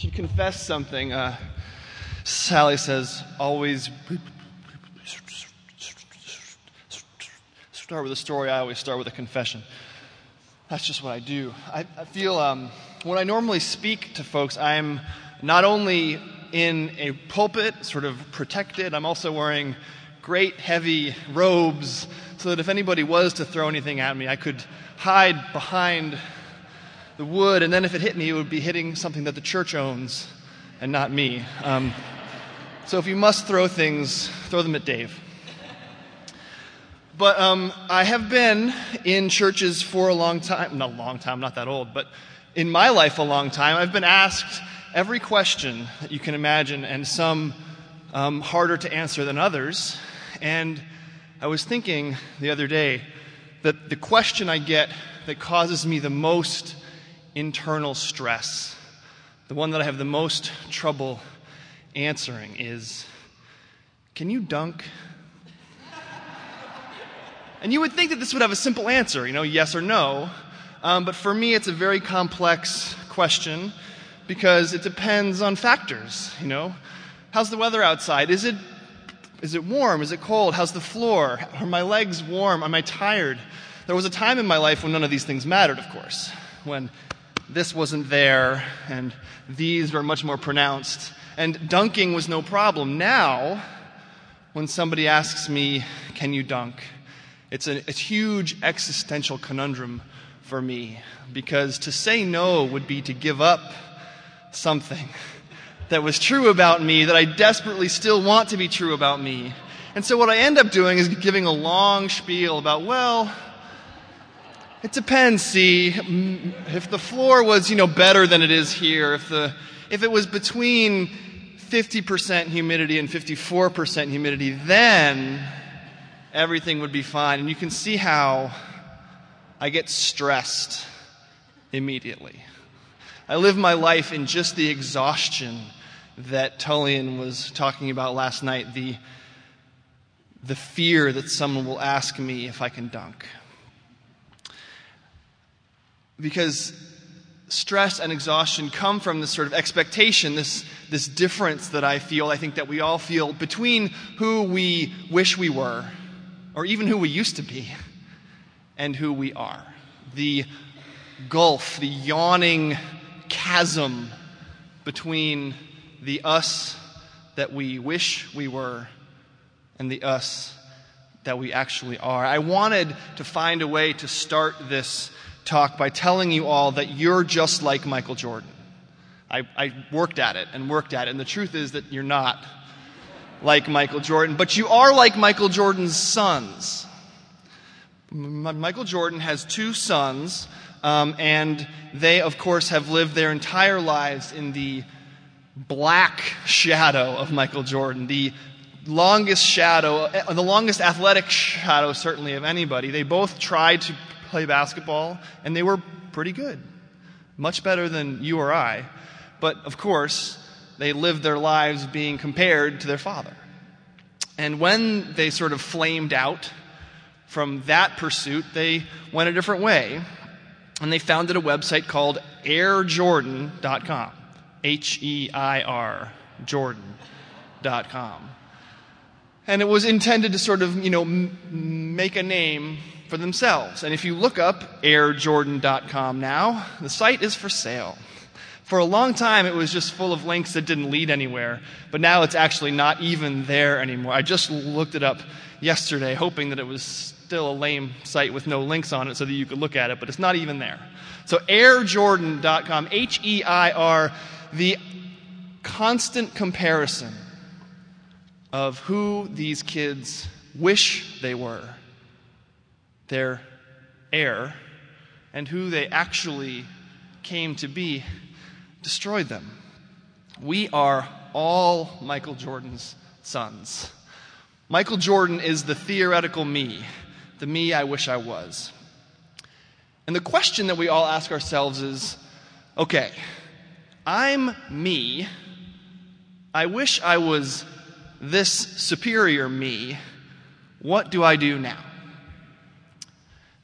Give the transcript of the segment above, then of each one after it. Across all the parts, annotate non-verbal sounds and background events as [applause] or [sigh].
should confess something. Uh, Sally says, always start with a story. I always start with a confession. That's just what I do. I, I feel um, when I normally speak to folks, I'm not only in a pulpit, sort of protected, I'm also wearing great heavy robes so that if anybody was to throw anything at me, I could hide behind the wood, and then if it hit me, it would be hitting something that the church owns and not me. Um, so if you must throw things, throw them at Dave. But um, I have been in churches for a long time, not a long time, not that old, but in my life a long time. I've been asked every question that you can imagine, and some um, harder to answer than others. And I was thinking the other day that the question I get that causes me the most internal stress, the one that I have the most trouble answering is Can you dunk? [laughs] and you would think that this would have a simple answer, you know, yes or no. Um, but for me, it's a very complex question because it depends on factors, you know. How's the weather outside? Is it, is it warm? Is it cold? How's the floor? Are my legs warm? Am I tired? There was a time in my life when none of these things mattered, of course, when this wasn't there, and these were much more pronounced. And dunking was no problem. Now, when somebody asks me, Can you dunk? It's a, a huge existential conundrum for me because to say no would be to give up something that was true about me that I desperately still want to be true about me. And so what I end up doing is giving a long spiel about, well, it depends, see. If the floor was, you know, better than it is here, if, the, if it was between 50% humidity and 54% humidity, then everything would be fine. And you can see how I get stressed immediately. I live my life in just the exhaustion that Tullian was talking about last night, the, the fear that someone will ask me if I can dunk because stress and exhaustion come from this sort of expectation, this, this difference that I feel, I think that we all feel between who we wish we were, or even who we used to be, and who we are. The gulf, the yawning chasm between the us that we wish we were and the us that we actually are. I wanted to find a way to start this talk by telling you all that you're just like Michael Jordan. I, I, worked at it and worked at it, and the truth is that you're not like Michael Jordan, but you are like Michael Jordan's sons. Michael Jordan has two sons, um, and they, of course, have lived their entire lives in the black shadow of Michael Jordan, the longest shadow, uh, the longest athletic shadow, certainly, of anybody. They both tried to play basketball, and they were pretty good. Much better than you or I. But of course, they lived their lives being compared to their father. And when they sort of flamed out from that pursuit, they went a different way. And they founded a website called heirjordan.com. H E I R, Jordan.com. And it was intended to sort of, you know, m- make a name for themselves. And if you look up heirjordan.com now, the site is for sale. For a long time, it was just full of links that didn't lead anywhere, but now it's actually not even there anymore. I just looked it up yesterday, hoping that it was still a lame site with no links on it so that you could look at it, but it's not even there. So, heirjordan.com, H E I R, the constant comparison of who these kids wish they were their heir and who they actually came to be destroyed them. We are all Michael Jordan's sons. Michael Jordan is the theoretical me, the me I wish I was. And the question that we all ask ourselves is okay, I'm me. I wish I was this superior me. What do I do now?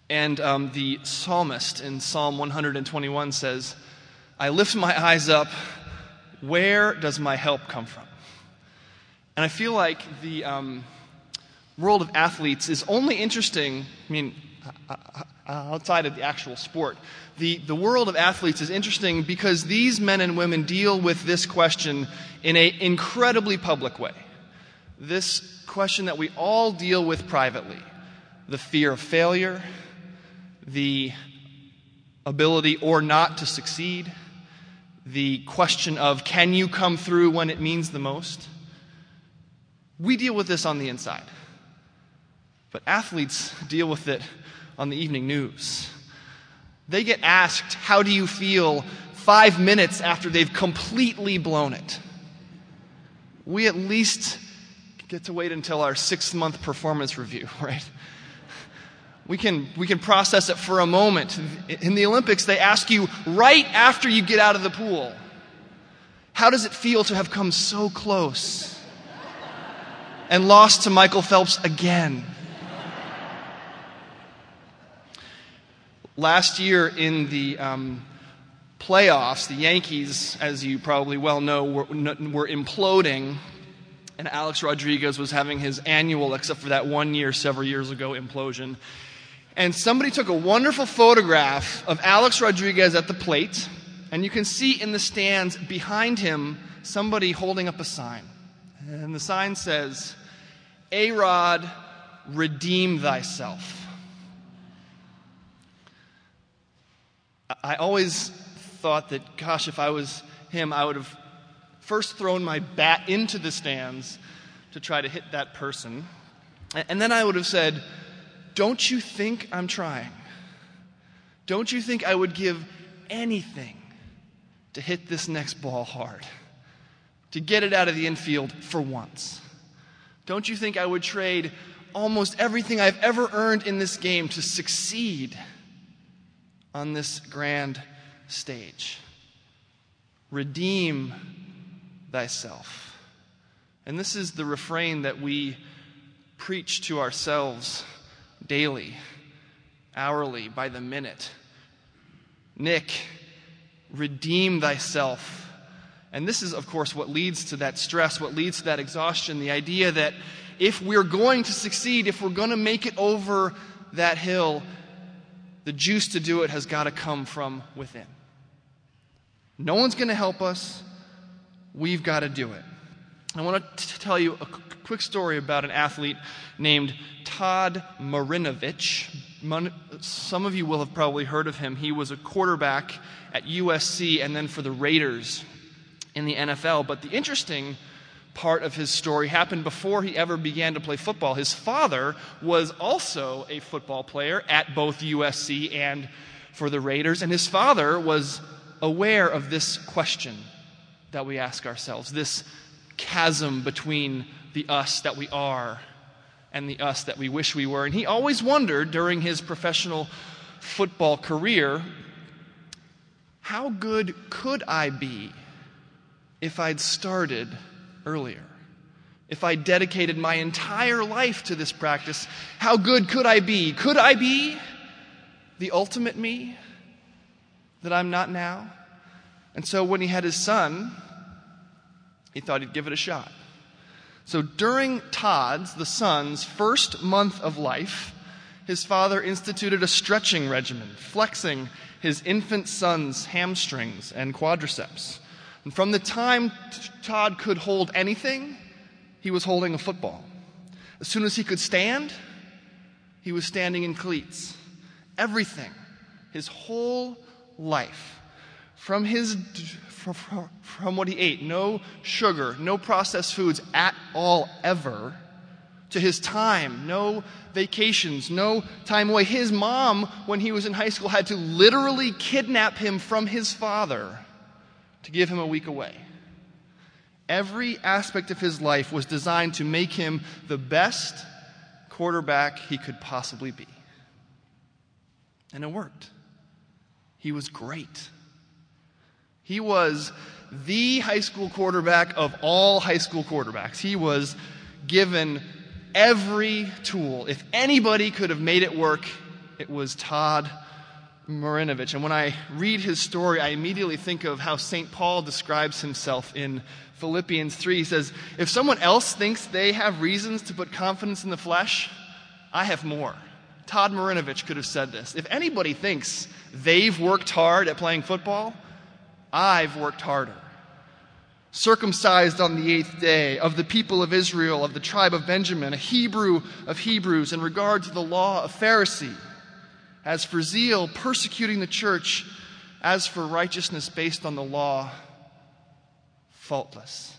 And um, the psalmist in Psalm 121 says, I lift my eyes up, Where does my help come from? And I feel like the um, world of athletes is only interesting, I mean, outside of the actual sport. The, the world of athletes is interesting because these men and women deal with this question in an incredibly public way. This question that we all deal with privately the fear of failure, the ability or not to succeed, the question of can you come through when it means the most. We deal with this on the inside. But athletes deal with it on the evening news. They get asked, How do you feel five minutes after they've completely blown it? We at least get to wait until our six month performance review, [laughs] right? We can, we can process it for a moment. In the Olympics, they ask you right after you get out of the pool, How does it feel to have come so close? And lost to Michael Phelps again. Last year in the um, playoffs, the Yankees, as you probably well know, were, were imploding, and Alex Rodriguez was having his annual, except for that one year several years ago, implosion. And somebody took a wonderful photograph of Alex Rodriguez at the plate, and you can see in the stands behind him somebody holding up a sign. And the sign says, A Rod, redeem thyself. I always thought that, gosh, if I was him, I would have first thrown my bat into the stands to try to hit that person. And then I would have said, Don't you think I'm trying? Don't you think I would give anything to hit this next ball hard? To get it out of the infield for once? Don't you think I would trade almost everything I've ever earned in this game to succeed? on this grand stage. Redeem thyself. And this is the refrain that we preach to ourselves daily, hourly, by the minute. Nick, redeem thyself. And this is, of course, what leads to that stress, what leads to that exhaustion the idea that if we're going to succeed, if we're going to make it over that hill, the juice to do it has got to come from within. No one's going to help us. We've got to do it. I want to tell you a quick story about an athlete named Todd Marinovich. Some of you will have probably heard of him. He was a quarterback at USC and then for the Raiders in the NFL. But the interesting part of his story happened before he ever began to play football. His father was also a football player at both USC and for the Raiders, and his father was aware of this question that we ask ourselves this chasm between the us that we are and the us that we wish we were. And he always wondered during his professional football career how good could I be if I'd started earlier. If I dedicated my entire life to this practice, how good could I be? Could I be the ultimate me that I'm not now? And so when he had his son, he thought he'd give it a shot. So during Todd's, the son's, first month of life, his father instituted a stretching regimen, flexing his infant son's hamstrings and quadriceps. And from the time Todd could hold anything, he was holding a football. As soon as he could stand, he was standing in cleats. Everything, his whole life, from his from, what he ate, no sugar, no processed foods at all ever, to his time, no vacations, no time away. His mom, when he was in high school, had to literally kidnap him from his father to give him a week away. Every aspect of his life was designed to make him the best quarterback he could possibly be. And it worked. He was great. He was the high school quarterback of all high school quarterbacks. He was given every tool. If anybody could have made it work, it was Todd Marinovich. And when I read his story, I immediately think of how St. Paul describes himself in Philippians 3. He says, If someone else thinks they have reasons to put confidence in the flesh, I have more. Todd Marinovich could have said this. If anybody thinks they've worked hard at playing football, I've worked harder. Circumcised on the eighth day, of the people of Israel, of the tribe of Benjamin, a Hebrew of Hebrews, in regard to the law, a Pharisee. As for zeal, persecuting the church. As for righteousness based on the law, faultless.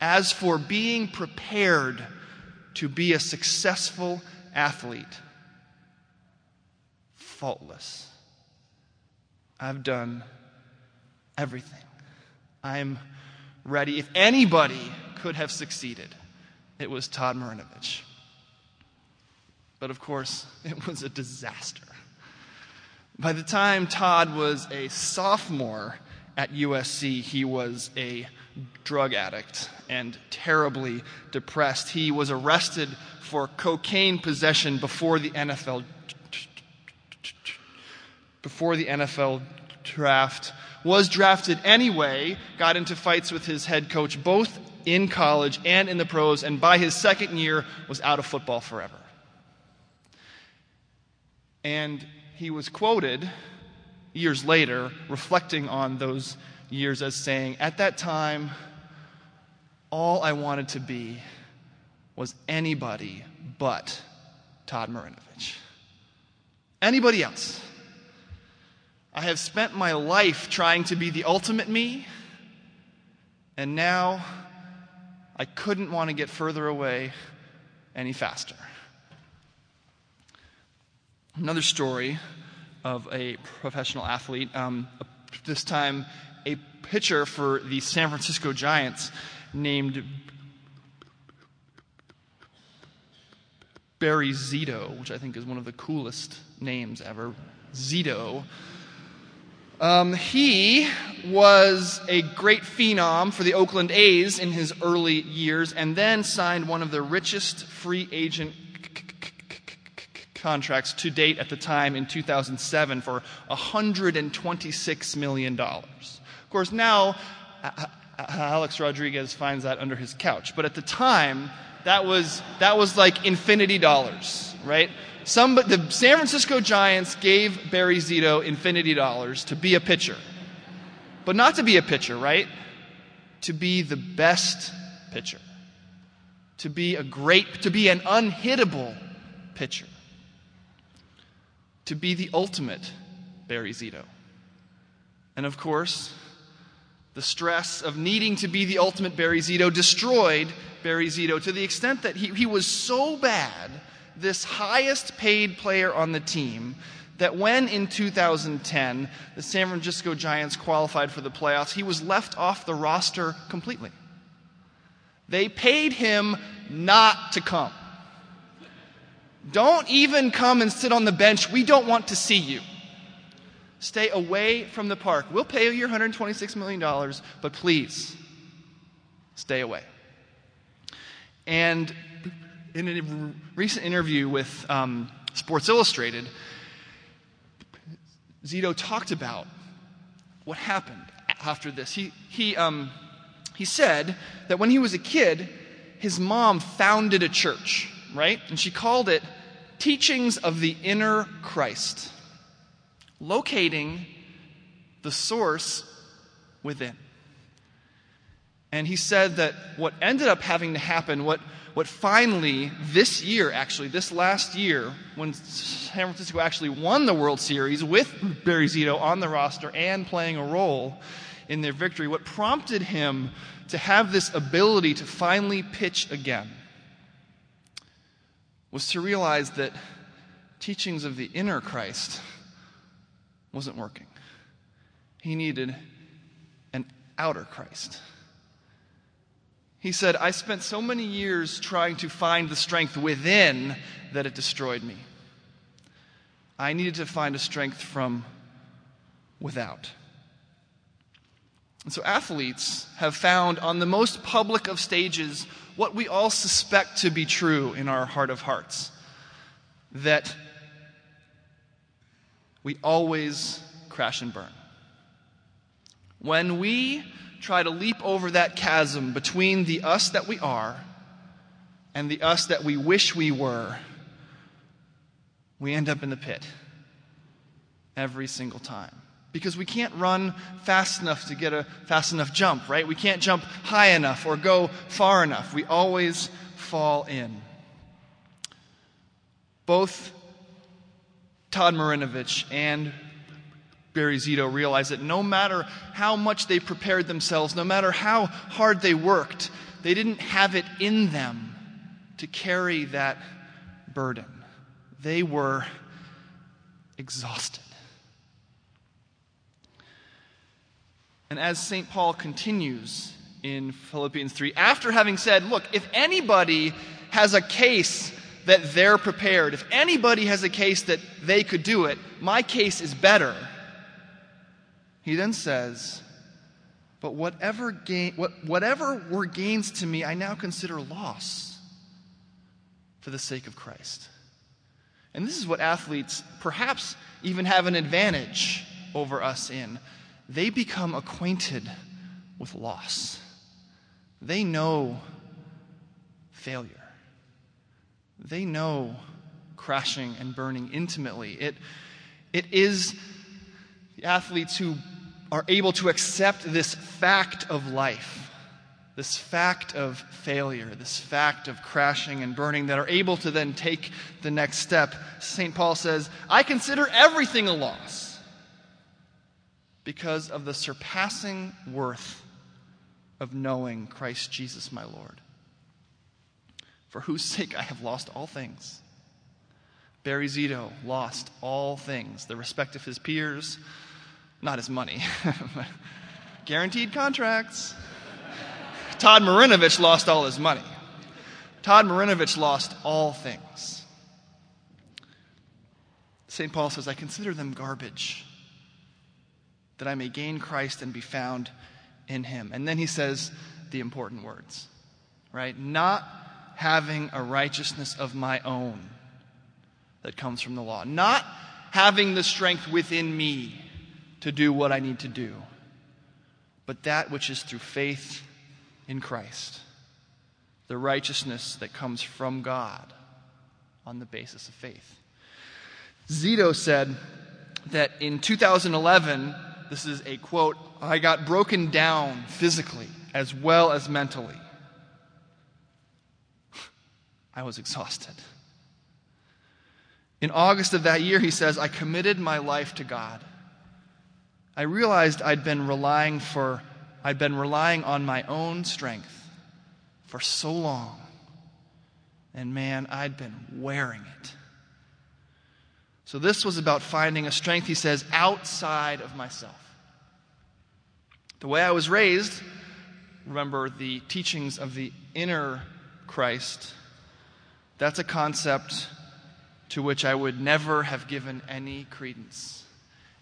As for being prepared to be a successful athlete, faultless. I've done everything. I'm ready. If anybody could have succeeded, it was Todd Marinovich. But of course, [laughs] it was a disaster. By the time Todd was a sophomore at USC, he was a drug addict and terribly depressed. He was arrested for cocaine possession before the NFL before the NFL draft, was drafted anyway, got into fights with his head coach both in college and in the pros, and by his second year was out of football forever. And he was quoted years later, reflecting on those years, as saying, At that time, all I wanted to be was anybody but Todd Marinovich. Anybody else. I have spent my life trying to be the ultimate me, and now I couldn't want to get further away any faster. Another story of a professional athlete, um, this time a pitcher for the San Francisco Giants named Barry Zito, which I think is one of the coolest names ever. Zito um, he was a great phenom for the Oakland A's in his early years and then signed one of the richest free agent contracts to date at the time in 2007 for $126 million. Of course, now uh, uh, uh, Alex Rodriguez finds that under his couch. But at the time, that was, that was like infinity dollars, right? Some, the San Francisco Giants gave Barry Zito infinity dollars to be a pitcher. But not to be a pitcher, right? To be the best pitcher. To be a great, to be an unhittable pitcher. To be the ultimate Barry Zito. And of course, the stress of needing to be the ultimate Barry Zito destroyed Barry Zito to the extent that he, he was so bad this highest paid player on the team that when in 2010 the San Francisco Giants qualified for the playoffs, he was left off the roster completely. They paid him not to come. Don't even come and sit on the bench. We don't want to see you. Stay away from the park. We'll pay you your $126 million, but please stay away. And in a recent interview with um, Sports Illustrated, Zito talked about what happened after this. He, he, um, he said that when he was a kid, his mom founded a church, right? And she called it Teachings of the Inner Christ, locating the source within. And he said that what ended up having to happen, what what finally, this year, actually, this last year, when San Francisco actually won the World Series with Barry Zito on the roster and playing a role in their victory, what prompted him to have this ability to finally pitch again was to realize that teachings of the inner Christ wasn't working. He needed an outer Christ. He said, I spent so many years trying to find the strength within that it destroyed me. I needed to find a strength from without. And so athletes have found on the most public of stages what we all suspect to be true in our heart of hearts that we always crash and burn. When we try to leap over that chasm between the us that we are and the us that we wish we were, we end up in the pit every single time. Because we can't run fast enough to get a fast enough jump, right? We can't jump high enough or go far enough. We always fall in. Both Todd Marinovich and Barry Zito realized that no matter how much they prepared themselves, no matter how hard they worked, they didn't have it in them to carry that burden. They were exhausted. And as St. Paul continues in Philippians 3, after having said, Look, if anybody has a case that they're prepared, if anybody has a case that they could do it, my case is better. He then says, But whatever, gain, what, whatever were gains to me, I now consider loss for the sake of Christ. And this is what athletes perhaps even have an advantage over us in. They become acquainted with loss, they know failure, they know crashing and burning intimately. It, it is the athletes who are able to accept this fact of life, this fact of failure, this fact of crashing and burning, that are able to then take the next step. St. Paul says, I consider everything a loss because of the surpassing worth of knowing Christ Jesus my Lord, for whose sake I have lost all things. Barry Zito lost all things, the respect of his peers, not his money, [laughs] guaranteed contracts. Todd Marinovich lost all his money. Todd Marinovich lost all things. St. Paul says, I consider them garbage, that I may gain Christ and be found in him. And then he says the important words, right? Not having a righteousness of my own that comes from the law, not having the strength within me to do what I need to do, but that which is through faith in Christ, the righteousness that comes from God on the basis of faith. Zito said that in 2011, this is a quote, I got broken down physically as well as mentally. [laughs] I was exhausted. In August of that year, he says, I committed my life to God. I realized I'd been relying for I'd been relying on my own strength for so long. And man, I'd been wearing it. So this was about finding a strength, he says, outside of myself. The way I was raised, remember the teachings of the inner Christ, that's a concept to which I would never have given any credence.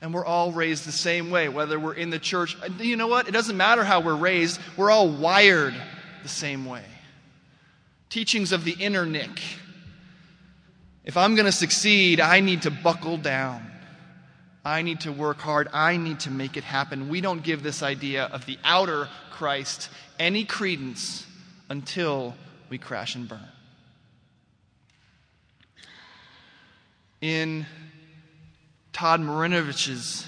And we're all raised the same way, whether we're in the church. You know what? It doesn't matter how we're raised, we're all wired the same way. Teachings of the inner Nick. If I'm going to succeed, I need to buckle down. I need to work hard. I need to make it happen. We don't give this idea of the outer Christ any credence until we crash and burn. In Todd Marinovich's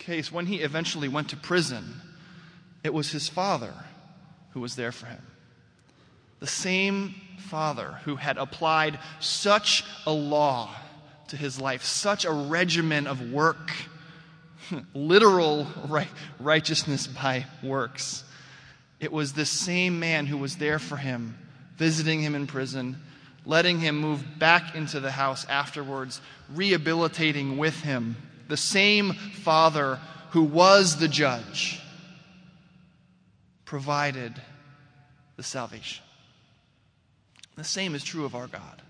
case, when he eventually went to prison, it was his father who was there for him. The same father who had applied such a law to his life, such a regimen of work, [laughs] literal right, righteousness by works. It was the same man who was there for him, visiting him in prison, letting him move back into the house afterwards, rehabilitating with him. The same Father who was the judge provided the salvation. The same is true of our God.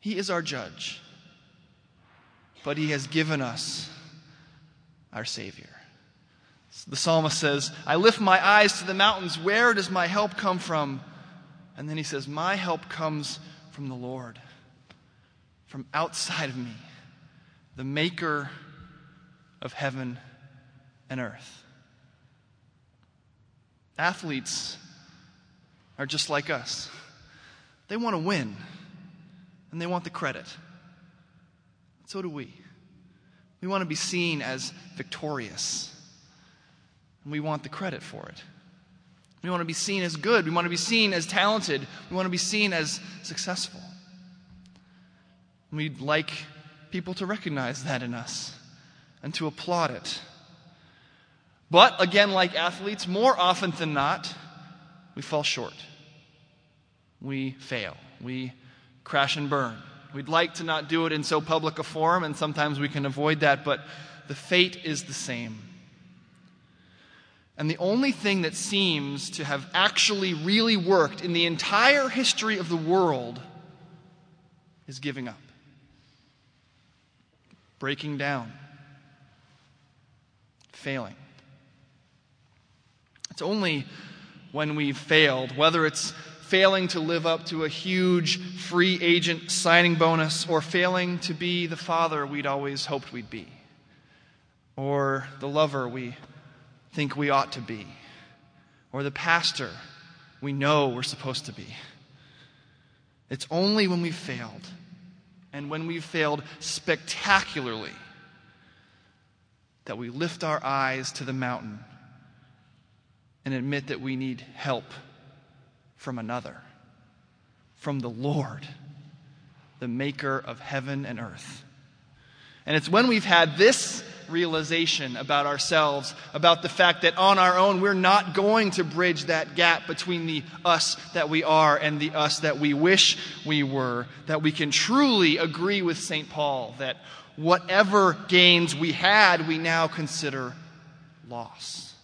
He is our judge, but He has given us our Savior. The psalmist says, I lift my eyes to the mountains. Where does my help come from? And then he says, My help comes from the Lord, from outside of me, the maker of heaven and earth. Athletes are just like us. They want to win, and they want the credit. So do we. We want to be seen as victorious, and we want the credit for it. We want to be seen as good. We want to be seen as talented. We want to be seen as successful. We'd like people to recognize that in us and to applaud it. But again, like athletes, more often than not, we fall short. We fail. We crash and burn. We'd like to not do it in so public a forum, and sometimes we can avoid that, but the fate is the same. And the only thing that seems to have actually really worked in the entire history of the world is giving up, breaking down, failing. It's only when we've failed, whether it's failing to live up to a huge free agent signing bonus or failing to be the father we'd always hoped we'd be, or the lover we think we ought to be, or the pastor we know we're supposed to be. It's only when we've failed, and when we've failed spectacularly, that we lift our eyes to the mountain and admit that we need help from another, from the Lord, the maker of heaven and earth. And it's when we've had this realization about ourselves, about the fact that on our own we're not going to bridge that gap between the us that we are and the us that we wish we were, that we can truly agree with St. Paul that whatever gains we had, we now consider loss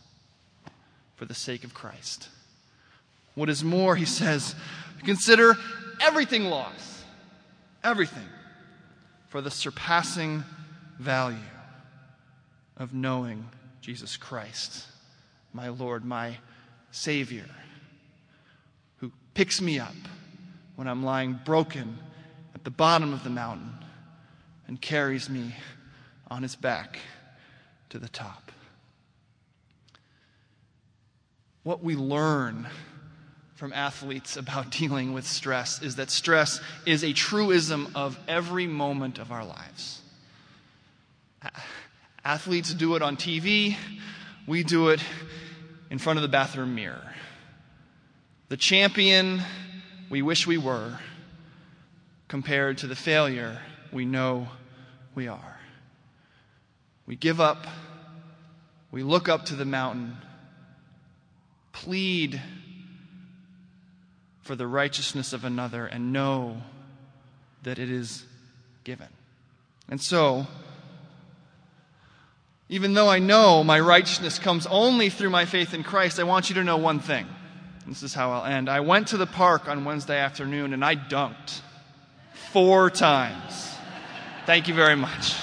for the sake of Christ. What is more, he says, consider everything loss, everything, for the surpassing value of knowing Jesus Christ, my Lord, my Savior, who picks me up when I'm lying broken at the bottom of the mountain and carries me on his back to the top. What we learn from athletes about [laughs] dealing with stress is that stress is a truism of every moment of our lives. Athletes do it on TV, we do it in front of the bathroom mirror. The champion we wish we were compared to the failure we know we are. We give up, we look up to the mountain, plead for the righteousness of another, and know that it is given. And so, even though I know my righteousness comes only through my faith in Christ, I want you to know one thing. This is how I'll end. I went to the park on Wednesday afternoon and I dunked four times. Thank you very much.